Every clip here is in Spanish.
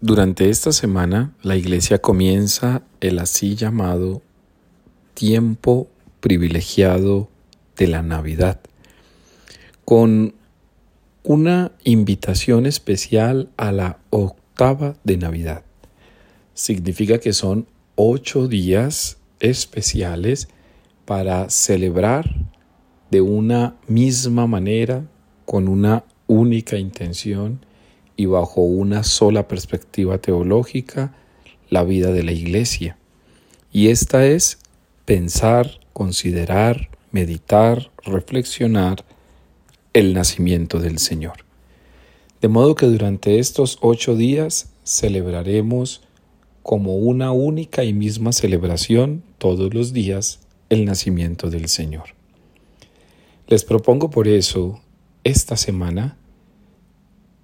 Durante esta semana la iglesia comienza el así llamado tiempo privilegiado de la Navidad con una invitación especial a la octava de Navidad. Significa que son ocho días especiales para celebrar de una misma manera, con una única intención y bajo una sola perspectiva teológica la vida de la Iglesia. Y esta es pensar, considerar, meditar, reflexionar el nacimiento del Señor. De modo que durante estos ocho días celebraremos como una única y misma celebración todos los días el nacimiento del Señor. Les propongo por eso esta semana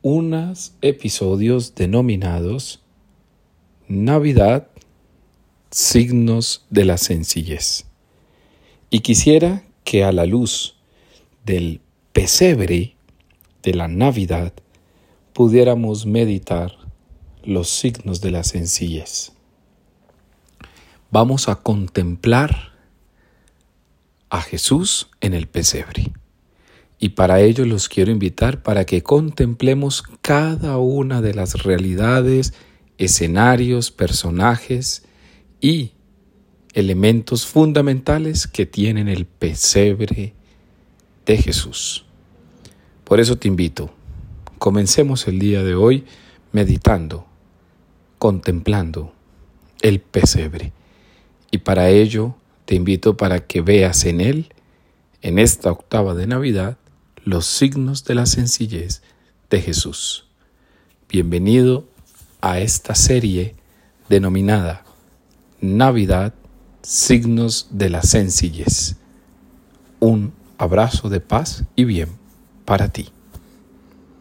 unos episodios denominados Navidad, signos de la sencillez. Y quisiera que a la luz del pesebre de la Navidad pudiéramos meditar los signos de la sencillez. Vamos a contemplar a Jesús en el pesebre. Y para ello los quiero invitar para que contemplemos cada una de las realidades, escenarios, personajes y elementos fundamentales que tienen el pesebre de Jesús. Por eso te invito, comencemos el día de hoy meditando, contemplando el pesebre. Y para ello te invito para que veas en él, en esta octava de Navidad, los signos de la sencillez de Jesús. Bienvenido a esta serie denominada Navidad, signos de la sencillez. Un abrazo de paz y bien para ti.